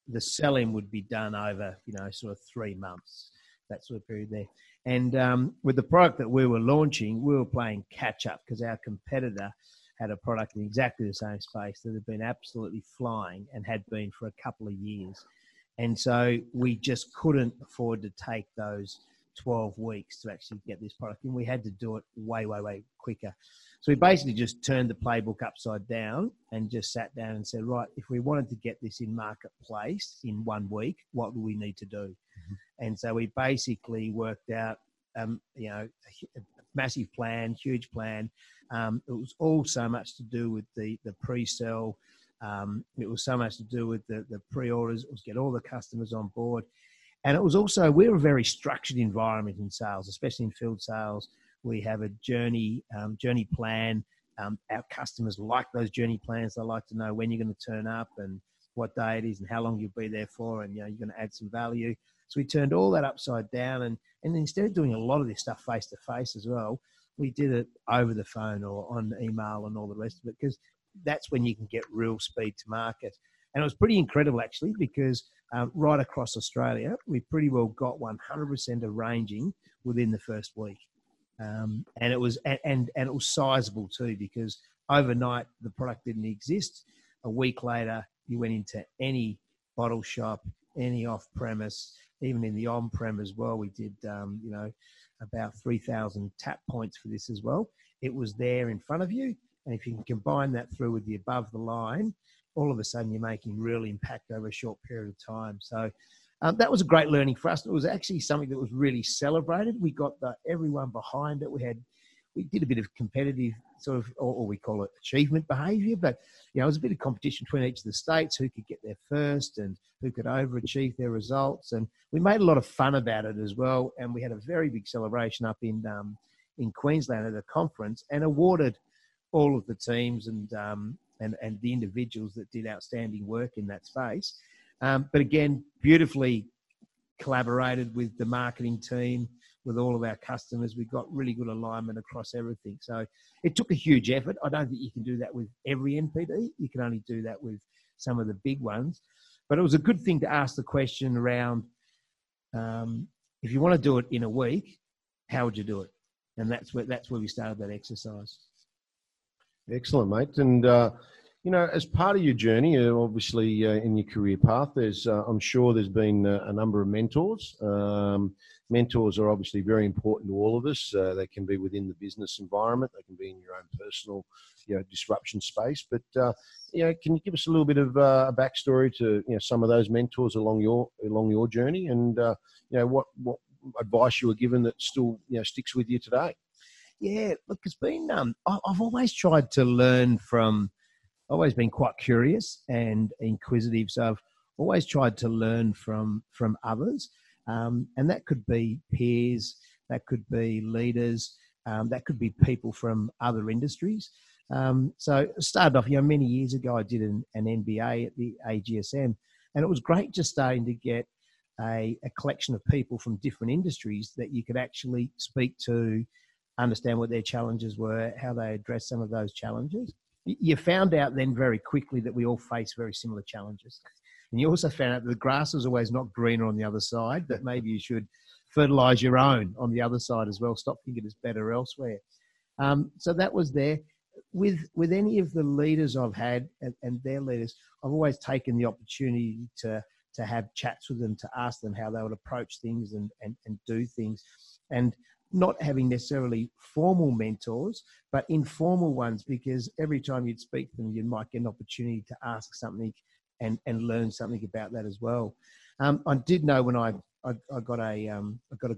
the selling would be done over, you know, sort of three months, that sort of period there. And um, with the product that we were launching, we were playing catch up because our competitor had a product in exactly the same space that had been absolutely flying and had been for a couple of years. And so we just couldn't afford to take those 12 weeks to actually get this product And We had to do it way, way, way quicker. So we basically just turned the playbook upside down and just sat down and said, right, if we wanted to get this in marketplace in one week, what do we need to do? Mm-hmm. And so we basically worked out, um, you know, a, massive plan, huge plan. Um, it was all so much to do with the the pre-sell. Um, it was so much to do with the the pre-orders. It was get all the customers on board, and it was also we're a very structured environment in sales, especially in field sales. We have a journey um, journey plan. Um, our customers like those journey plans. They like to know when you're going to turn up and what day it is and how long you'll be there for, and you know you're going to add some value. So we turned all that upside down, and and instead of doing a lot of this stuff face to face as well, we did it over the phone or on email and all the rest of it because that's when you can get real speed to market. And it was pretty incredible actually because um, right across Australia, we pretty well got 100% arranging within the first week. Um, and it was and, and and it was sizable too because overnight the product didn't exist. A week later, you went into any bottle shop, any off premise, even in the on prem as well. We did um, you know about three thousand tap points for this as well. It was there in front of you, and if you can combine that through with the above the line, all of a sudden you're making real impact over a short period of time. So um, that was a great learning for us. It was actually something that was really celebrated. We got the, everyone behind it. We had we did a bit of competitive sort of, or, or we call it achievement behaviour, but you know, it was a bit of competition between each of the states who could get there first and who could overachieve their results. And we made a lot of fun about it as well. And we had a very big celebration up in um, in Queensland at a conference and awarded all of the teams and um, and and the individuals that did outstanding work in that space. Um, but again, beautifully collaborated with the marketing team, with all of our customers. We got really good alignment across everything. So it took a huge effort. I don't think you can do that with every NPD. You can only do that with some of the big ones. But it was a good thing to ask the question around um, if you want to do it in a week, how would you do it? And that's where that's where we started that exercise. Excellent, mate. And uh, you know, as part of your journey, uh, obviously uh, in your career path, there's, uh, I'm sure there's been a, a number of mentors. Um, mentors are obviously very important to all of us. Uh, they can be within the business environment, they can be in your own personal, you know, disruption space. But uh, you know, can you give us a little bit of uh, a backstory to you know some of those mentors along your along your journey, and you know what what advice you were given that still you know sticks with you today? Yeah, look, it's been. Um, I've always tried to learn from always been quite curious and inquisitive. So I've always tried to learn from from others, um, and that could be peers, that could be leaders, um, that could be people from other industries. Um, so started off, you know, many years ago, I did an, an MBA at the AGSM, and it was great just starting to get a, a collection of people from different industries that you could actually speak to, understand what their challenges were, how they address some of those challenges you found out then very quickly that we all face very similar challenges. And you also found out that the grass is always not greener on the other side, that maybe you should fertilize your own on the other side as well. Stop thinking it's better elsewhere. Um, so that was there. With, with any of the leaders I've had and, and their leaders, I've always taken the opportunity to, to have chats with them, to ask them how they would approach things and, and, and do things. And not having necessarily formal mentors, but informal ones, because every time you'd speak to them, you might get an opportunity to ask something and, and learn something about that as well. Um, I did know when I, I, I got a um, I got a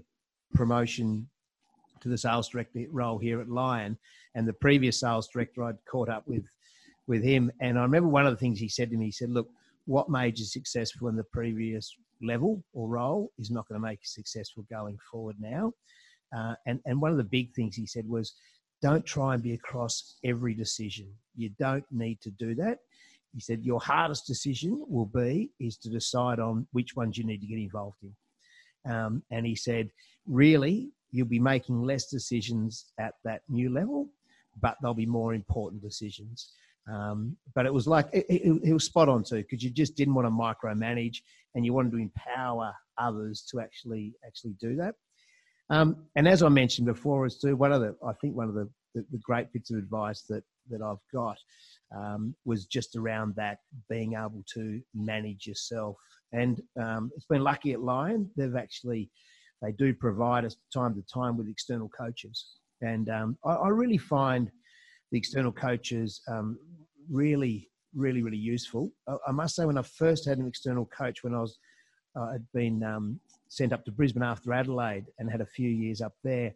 promotion to the sales director role here at Lion, and the previous sales director I'd caught up with with him, and I remember one of the things he said to me. He said, "Look, what made you successful in the previous level or role is not going to make you successful going forward now." Uh, and, and one of the big things he said was, don't try and be across every decision. You don't need to do that. He said, your hardest decision will be is to decide on which ones you need to get involved in. Um, and he said, really, you'll be making less decisions at that new level, but they'll be more important decisions. Um, but it was like it, it, it, was spot on too because you just didn't want to micromanage and you wanted to empower others to actually actually do that. Um, and as I mentioned before, as to one of the, I think one of the, the, the great bits of advice that, that I've got um, was just around that being able to manage yourself. And um, it's been lucky at Lion, they've actually, they do provide us time to time with external coaches. And um, I, I, really find the external coaches um, really, really, really useful. I, I, must say, when I first had an external coach, when I was, had been um, sent up to Brisbane after Adelaide and had a few years up there.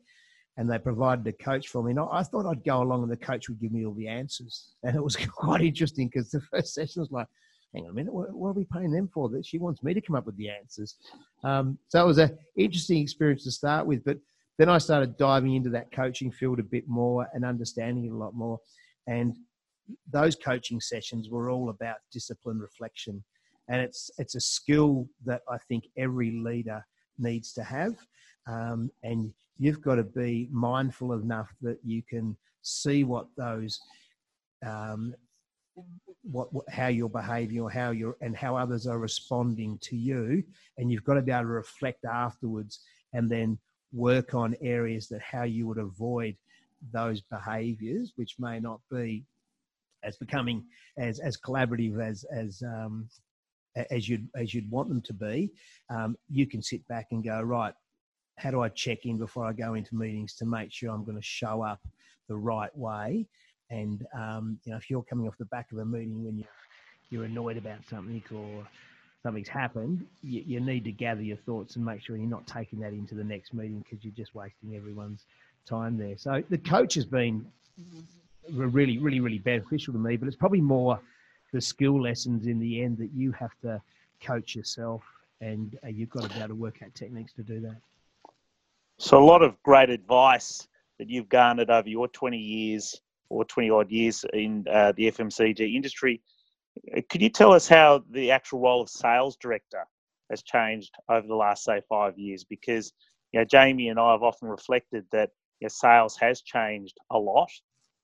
And they provided a coach for me. And I thought I'd go along and the coach would give me all the answers. And it was [LAUGHS] quite interesting because the first session was like, hang on a minute, what, what, are we paying them for? That she wants me to come up with the answers. Um, so it was an interesting experience to start with. But then I started diving into that coaching field a bit more and understanding it a lot more. And those coaching sessions were all about discipline reflection and it's it's a skill that I think every leader needs to have, um, and you've got to be mindful enough that you can see what those um, what, what, how you're behaving or how you're and how others are responding to you. And you've got to be able to reflect afterwards and then work on areas that how you would avoid those behaviors which may not be as becoming as as collaborative as as um, as you'd as you'd want them to be, um, you can sit back and go right. How do I check in before I go into meetings to make sure I'm going to show up the right way? And um, you know, if you're coming off the back of a meeting when you you're annoyed about something or something's happened, you, you, need to gather your thoughts and make sure you're not taking that into the next meeting because you're just wasting everyone's time there. So the coach has been really, really, really beneficial to me, but it's probably more the skill lessons in the end that you have to coach yourself and uh, you've got to be able to work out techniques to do that. So, a lot of great advice that you've garnered over your 20 years or 20 odd years in uh, the FMCG industry. Uh, could you tell us how the actual role of sales director has changed over the last, say, five years? Because you know, Jamie and I have often reflected that you know, sales has changed a lot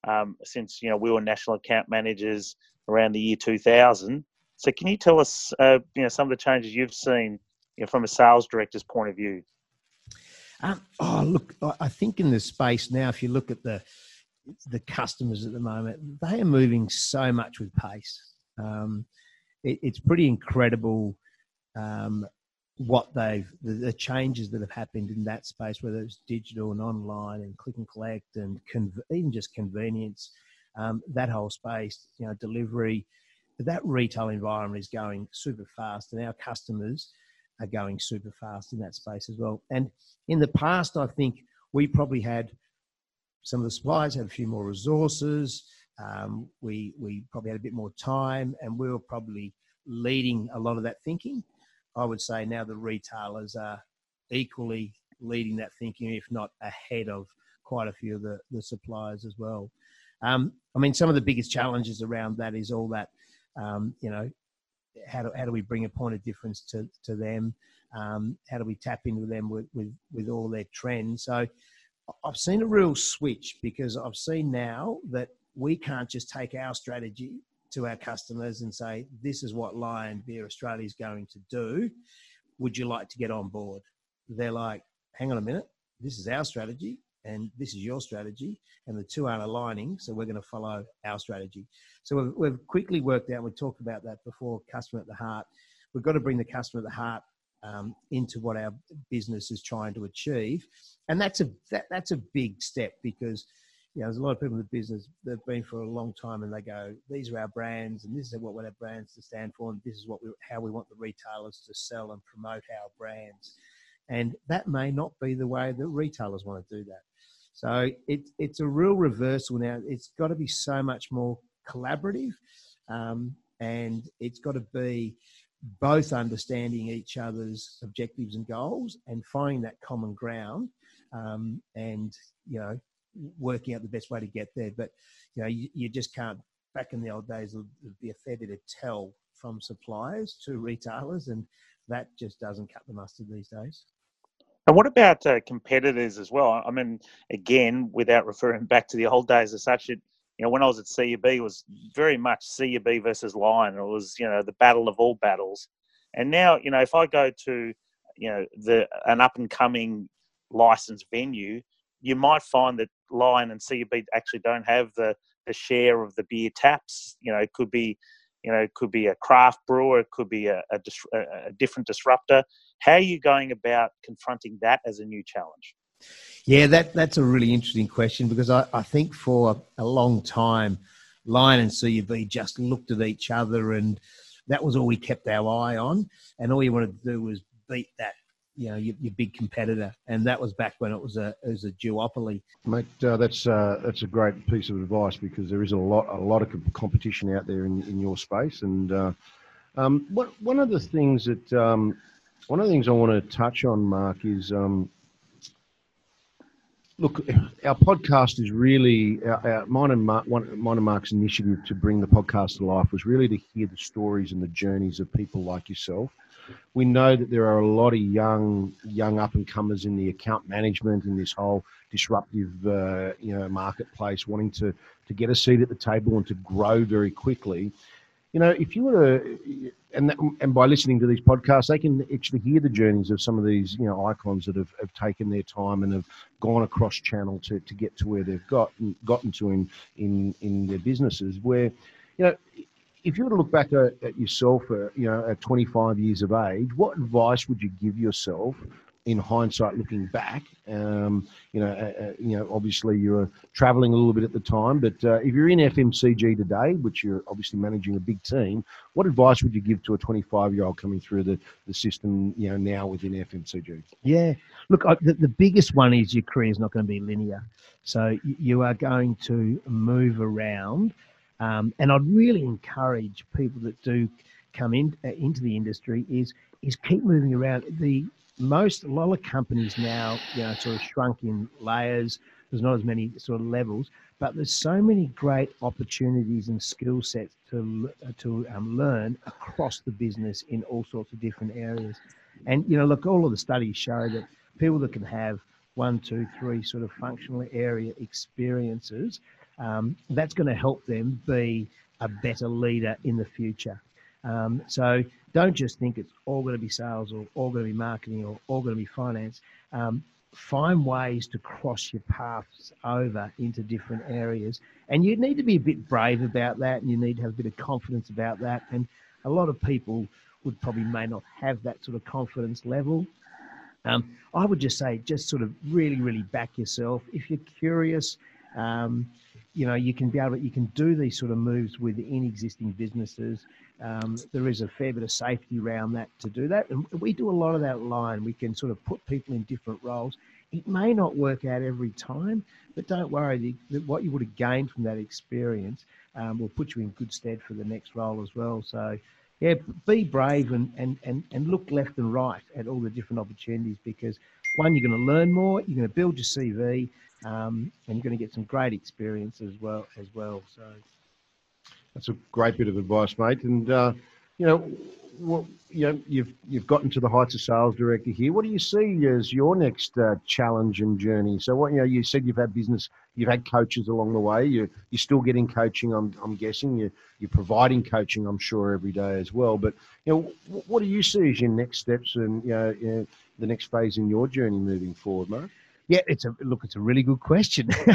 um, since you know we were national account managers around the year 2000. So, can you tell us, uh, you know, some of the changes you've seen you know, from a sales director's point of view? Um, oh, look, I think in this space now, if you look at the the customers at the moment, they are moving so much with pace. Um, it, it's pretty incredible um, what they've the, the, changes that have happened in that space, whether it's digital and online and click and collect and even just convenience, um, that whole space, you know, delivery, that retail environment is going super fast, and our customers are going super fast in that space as well. And in the past, I think we probably had some of the suppliers had a few more resources. Um, we we probably had a bit more time, and we were probably leading a lot of that thinking. I would say now the retailers are equally leading that thinking, if not ahead of quite a few of the, the suppliers as well. Um, I mean, some of the biggest challenges around that is all that, um, you know, how do, how do we bring a point of difference to, to them? Um, how do we tap into them with, with, with all their trends? So I've seen a real switch because I've seen now that we can't just take our strategy to our customers and say, this is what Lion Beer Australia is going to do. Would you like to get on board? They're like, hang on a minute, this is our strategy and this is your strategy, and the two aren't aligning, so we're going to follow our strategy. So we've, we've quickly worked out, we talked about that before, customer at the heart. We've got to bring the customer at the heart um, into what our business is trying to achieve, and that's a that, that's a big step because you know, there's a lot of people in the business that have been for a long time and they go, these are our brands and this is what we our brands to stand for and this is what we, how we want the retailers to sell and promote our brands. And that may not be the way that retailers want to do that. So it, it's a real reversal now. It's got to be so much more collaborative um, and it's got to be both understanding each other's objectives and goals and finding that common ground um, and, you know, working out the best way to get there. But you know, you, you just can't. Back in the old days, it would be a fair bit of tell from suppliers to retailers, and that just doesn't cut the mustard these days. And what about uh, competitors as well? I mean, again, without referring back to the old days as such, it, you know, when I was at CUB, it was very much CUB versus Lion. It was, you know, the battle of all battles. And now, you know, if I go to, you know, the an up and coming licensed venue, you might find that Lion and CUB actually don't have the the share of the beer taps. You know, it could be, you know, it could be a craft brewer, it could be a, a, a different disruptor. How are you going about confronting that as a new challenge? Yeah, that that's a really interesting question because I, I think for a long time, Lion and CUB just looked at each other and that was all we kept our eye on, and all you wanted to do was beat that you know your, your, big competitor, and that was back when it was a it was a duopoly. Mate, uh, that's uh, that's a great piece of advice because there is a lot a lot of competition out there in, in your space, and uh, um, what, one of the things that um, one of the things I want to touch on, Mark, is um, look, our podcast is really our, our, mine and Mark, one, mine and Mark's initiative to bring the podcast to life was really to hear the stories and the journeys of people like yourself. We know that there are a lot of young young up and comers in the account management and this whole disruptive uh, you know marketplace wanting to to get a seat at the table and to grow very quickly you know if you were to and that, and by listening to these podcasts they can actually hear the journeys of some of these you know icons that have, have taken their time and have gone across channel to, to get to where they've got gotten to in in in their businesses where you know if you were to look back at, yourself, uh, you know, at 25 years of age, what advice would you give yourself in hindsight, looking back? Um, you know, uh, uh you know, obviously you were travelling a little bit at the time, but uh, if you're in FMCG today, which you're obviously managing a big team, what advice would you give to a 25 year old coming through the, the system, you know, now within FMCG? Yeah, look, I, the, the biggest one is your career is not going to be linear, so you are going to move around um, and I'd really encourage people that do come in uh, into the industry is is keep moving around. The most a lot of companies now, you know, sort of shrunk in layers. There's not as many sort of levels, but there's so many great opportunities and skill sets to to um, learn across the business in all sorts of different areas. And you know, look, all of the studies show that people that can have one, two, three sort of functional area experiences um, that's going to help them be a better leader in the future. Um, so don't just think it's all going to be sales or all going to be marketing or all going to be finance. Um, find ways to cross your paths over into different areas. And you need to be a bit brave about that and you need to have a bit of confidence about that. And a lot of people would probably may not have that sort of confidence level. Um, I would just say, just sort of really, really back yourself. If you're curious, um, you know, you can be able to, you can do these sort of moves within existing businesses. Um, there is a fair bit of safety around that to do that. And we do a lot of that line. We can sort of put people in different roles. It may not work out every time, but don't worry. The, the, what you would have gained from that experience um, will put you in good stead for the next role as well. So, yeah, be brave and, and, and, and look left and right at all the different opportunities because one, you're going to learn more, you're going to build your CV, um, and you're going to get some great experience as well as well. So that's a great bit of advice, mate. And uh, you know, you know, you've you've gotten to the heights of sales director here. What do you see as your next uh, challenge and journey? So, what you know, you said you've had business, you've had coaches along the way. You you're still getting coaching. I'm I'm guessing you you're providing coaching. I'm sure every day as well. But you know, what do you see as your next steps and you know, you know the next phase in your journey moving forward, Mark? Yeah, it's a look. It's a really good question. [LAUGHS] [LAUGHS]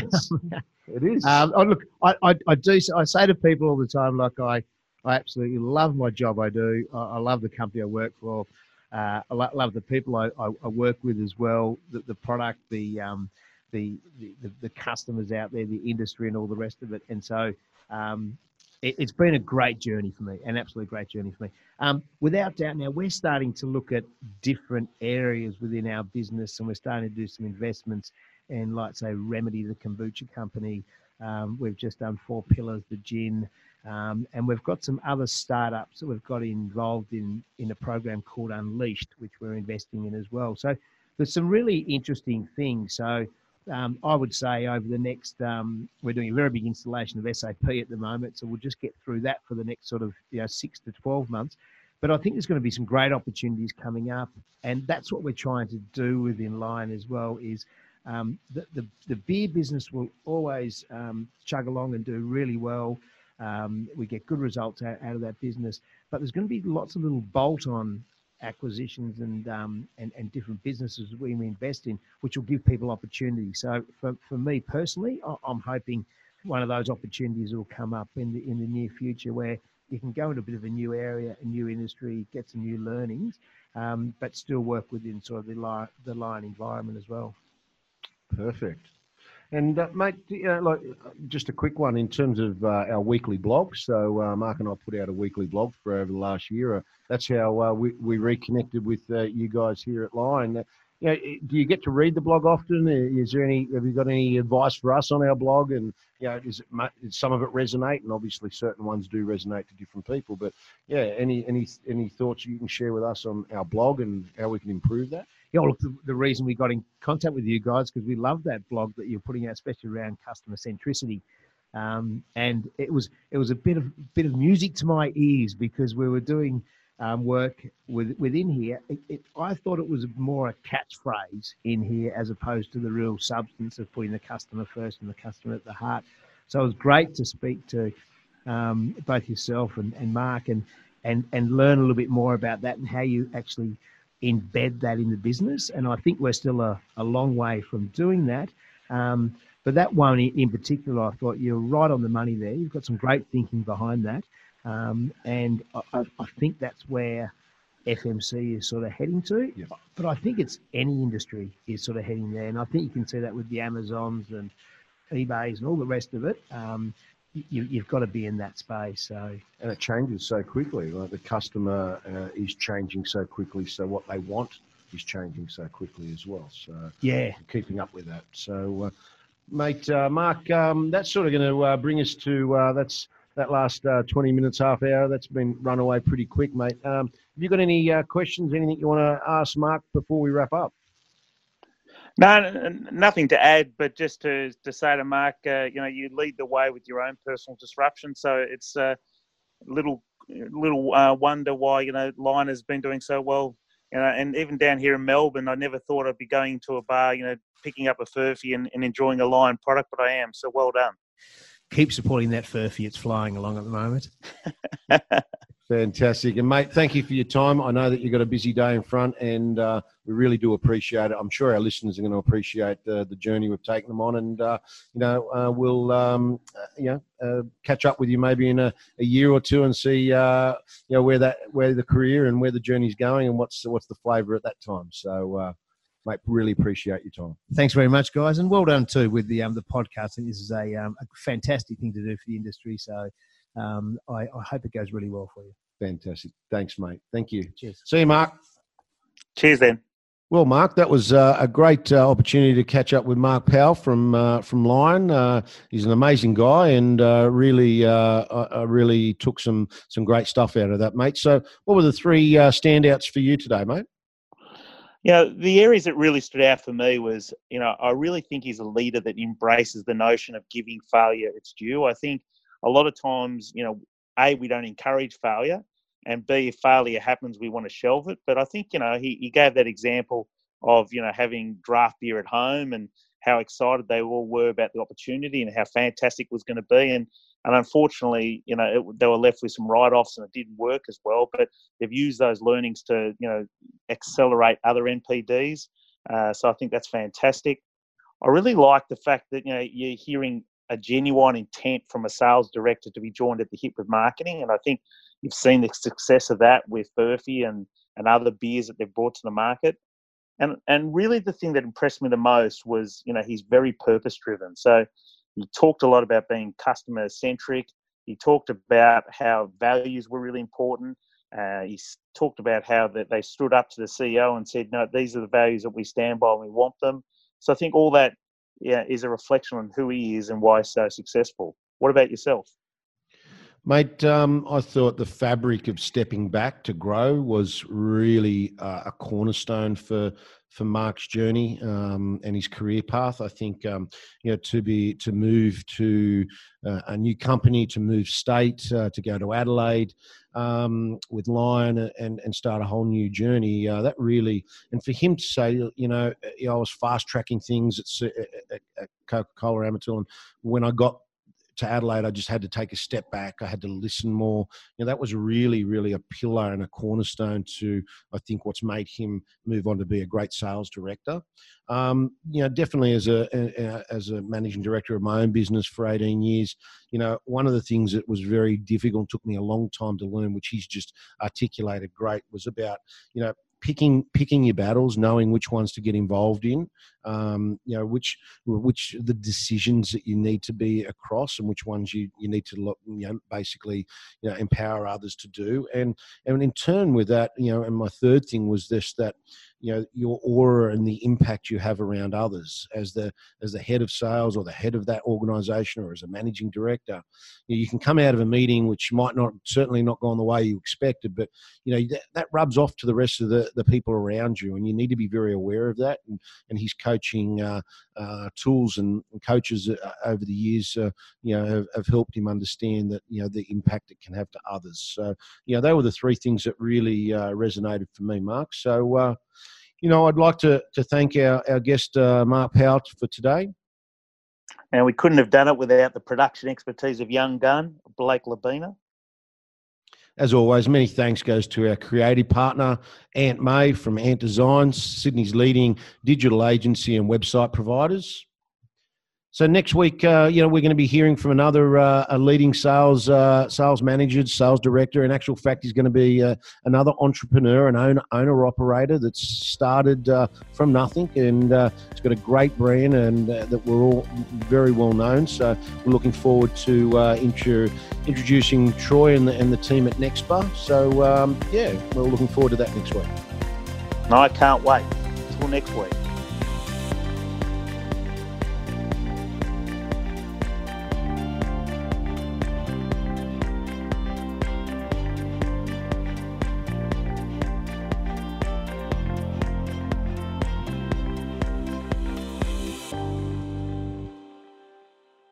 it is. Um, oh, look, I, I, I, do. I say to people all the time, like I, I absolutely love my job. I do. I, I love the company I work for. Uh, I lo- love the people I, I, work with as well. The, the product, the, um, the, the the customers out there, the industry, and all the rest of it. And so, um, it, has been a great journey for me, an absolutely great journey for me. Um, without doubt, now we're starting to look at different areas within our business, and we're starting to do some investments in, like say, Remedy, the kombucha company. Um, we've just done Four Pillars, the gin, um, and we've got some other startups that we've got involved in in a program called Unleashed, which we're investing in as well. So there's some really interesting things. So um, I would say over the next, um, we're doing a very big installation of SAP at the moment, so we'll just get through that for the next sort of you know six to twelve months. But I think there's going to be some great opportunities coming up, and that's what we're trying to do with Inline as well. Is um, the, the, the beer business will always um, chug along and do really well. Um, we get good results out, out of that business, but there's going to be lots of little bolt-on acquisitions and, um, and and different businesses we invest in, which will give people opportunities. So for, for me personally, I'm hoping one of those opportunities will come up in the in the near future where you can go into a bit of a new area, a new industry, get some new learnings, um, but still work within sort of the Lion, the Lion environment as well. Perfect. And uh, mate, uh, like just a quick one in terms of uh, our weekly blog. So uh, Mark and I put out a weekly blog for over the last year. Uh, that's how uh, we, we reconnected with you guys here at Lion. you know, do you get to read the blog often? Is there any? Have you got any advice for us on our blog? And you know, is it does some of it resonate? And obviously, certain ones do resonate to different people. But yeah, any any any thoughts you can share with us on our blog and how we can improve that? Yeah, look, the, the reason we got in contact with you guys because we love that blog that you're putting out, especially around customer centricity. Um, and it was it was a bit of bit of music to my ears because we were doing um, work with, within here. It, it, I thought it was more a catchphrase in here as opposed to the real substance of putting the customer first and the customer at the heart. So it was great to speak to um, both yourself and, and Mark and, and and learn a little bit more about that and how you actually embed that in the business. And I think we're still a, a long way from doing that. Um, but that one in particular, I thought you're right on the money there. You've got some great thinking behind that. Um, and I, I, think that's where FMC is sort of heading to. Yeah. But I think it's any industry is sort of heading there. And I think you can see that with the Amazons and eBays and all the rest of it. Um, you, have got to be in that space. So and it changes so quickly. Like the customer uh, is changing so quickly, so what they want is changing so quickly as well. So yeah, keeping up with that. So, uh, mate, uh, Mark, um, that's sort of going to uh, bring us to uh, that's that last uh, 20 minutes, half hour. That's been run away pretty quick, mate. Um, have you got any questions? Anything you want to ask Mark before we wrap up? No, nothing to add, but just to, to say to Mark, uh, you know, you lead the way with your own personal disruption. So it's a uh, little little uh, wonder why you know Lion has been doing so well. You know, and even down here in Melbourne, I never thought I'd be going to a bar, you know, picking up a furphy and, and enjoying a Lion product, but I am. So well done. Keep supporting that furphy; it's flying along at the moment. [LAUGHS] Fantastic. And, mate, thank you for your time. I know that you've got a busy day in front, and uh, we really do appreciate it. I'm sure our listeners are going to appreciate the, the journey we've taken them on. And, uh, you know, uh, we'll, um, uh, you know, uh, catch up with you maybe in a, a year or two and see, uh, you know, where that where the career and where the journey's going and what's what's the flavour at that time. So, mate, really appreciate your time. Thanks very much, guys. And well done, too, with the, um, the podcast. This is a, um, a fantastic thing to do for the industry. So, um, I, I, hope it goes really well for you. Fantastic. Thanks, mate. Thank you. Cheers. See you, Mark. Cheers, then. Well, Mark, that was uh, a great uh, opportunity to catch up with Mark Powell from uh, from Lion. Uh, he's an amazing guy, and uh, really, uh, I, really took some some great stuff out of that, mate. So, what were the three standouts for you today, mate? Yeah, the areas that really stood out for me was, you know, I really think he's a leader that embraces the notion of giving failure its due. I think a lot of times, you know, A, we don't encourage failure, and B, if failure happens, we want to shelve it. But I think, you know, he, he gave that example of, you know, having draft beer at home and how excited they all were about the opportunity and how fantastic it was going to be. And and unfortunately, you know, it, they were left with some write-offs and it didn't work as well. But they've used those learnings to, you know, accelerate other NPDs. Uh, so I think that's fantastic. I really like the fact that you know you're hearing a genuine intent from a sales director to be joined at the hip with marketing. And I think you've seen the success of that with Furphy and, and other beers that they've brought to the market. And, and really the thing that impressed me the most was, you know, he's very purpose driven. So he talked a lot about being customer centric. He talked about how values were really important. Uh, he talked about how that they stood up to the CEO and said, "No, these are the values that we stand by and we want them." So I think all that yeah, is a reflection on who he is and why he's so successful. What about yourself? Mate, um, I thought the fabric of stepping back to grow was really uh, a cornerstone for for Mark's journey um, and his career path. I think um, you know to be to move to uh, a new company, to move state, uh, to go to Adelaide um, with Lion and and start a whole new journey. Uh, that really and for him to say, you know, I was fast tracking things at, at, at Coca Cola Amatil, and when I got to Adelaide, I just had to take a step back. I had to listen more. You know, that was really, really a pillar and a cornerstone to, I think, what's made him move on to be a great sales director. Um, you know, definitely as a, a, as a managing director of my own business for 18 years, you know, one of the things that was very difficult, took me a long time to learn, which he's just articulated great, was about, you know, picking picking your battles, knowing which ones to get involved in, um, you know, which which the decisions that you need to be across, and which ones you, you need to look, you know, basically, you know, empower others to do, and and in turn with that, you know, and my third thing was this that you know your aura and the impact you have around others. As the as the head of sales or the head of that organization or as a managing director you, know, you can come out of a meeting which might not certainly not gone the way you expected but you know that, that rubs off to the rest of the, the people around you and you need to be very aware of that and, and his coaching uh, uh, tools and, and coaches uh, over the years uh, you know have, have, helped him understand that you know the impact it can have to others. So you know they were the three things that really uh, resonated for me mark. So uh, you know, I'd like to, to thank our, our guest, uh, Mark Powell, for today. And we couldn't have done it without the production expertise of young gun, Blake Labina. As always, many thanks goes to our creative partner, Ant May from Ant Designs, Sydney's leading digital agency and website providers. So next week, uh, you know, we're going to be hearing from another uh, a leading sales uh, sales manager, sales director. In actual fact, he's going to be uh, another entrepreneur, an owner owner operator that's started uh, from nothing, and uh, it's got a great brand, and that we're all very well known. So we're looking forward to intro- introducing Troy and the, and the team at Nextbar. So um, yeah, we're looking forward to that next week. No, I can't wait. Until next week.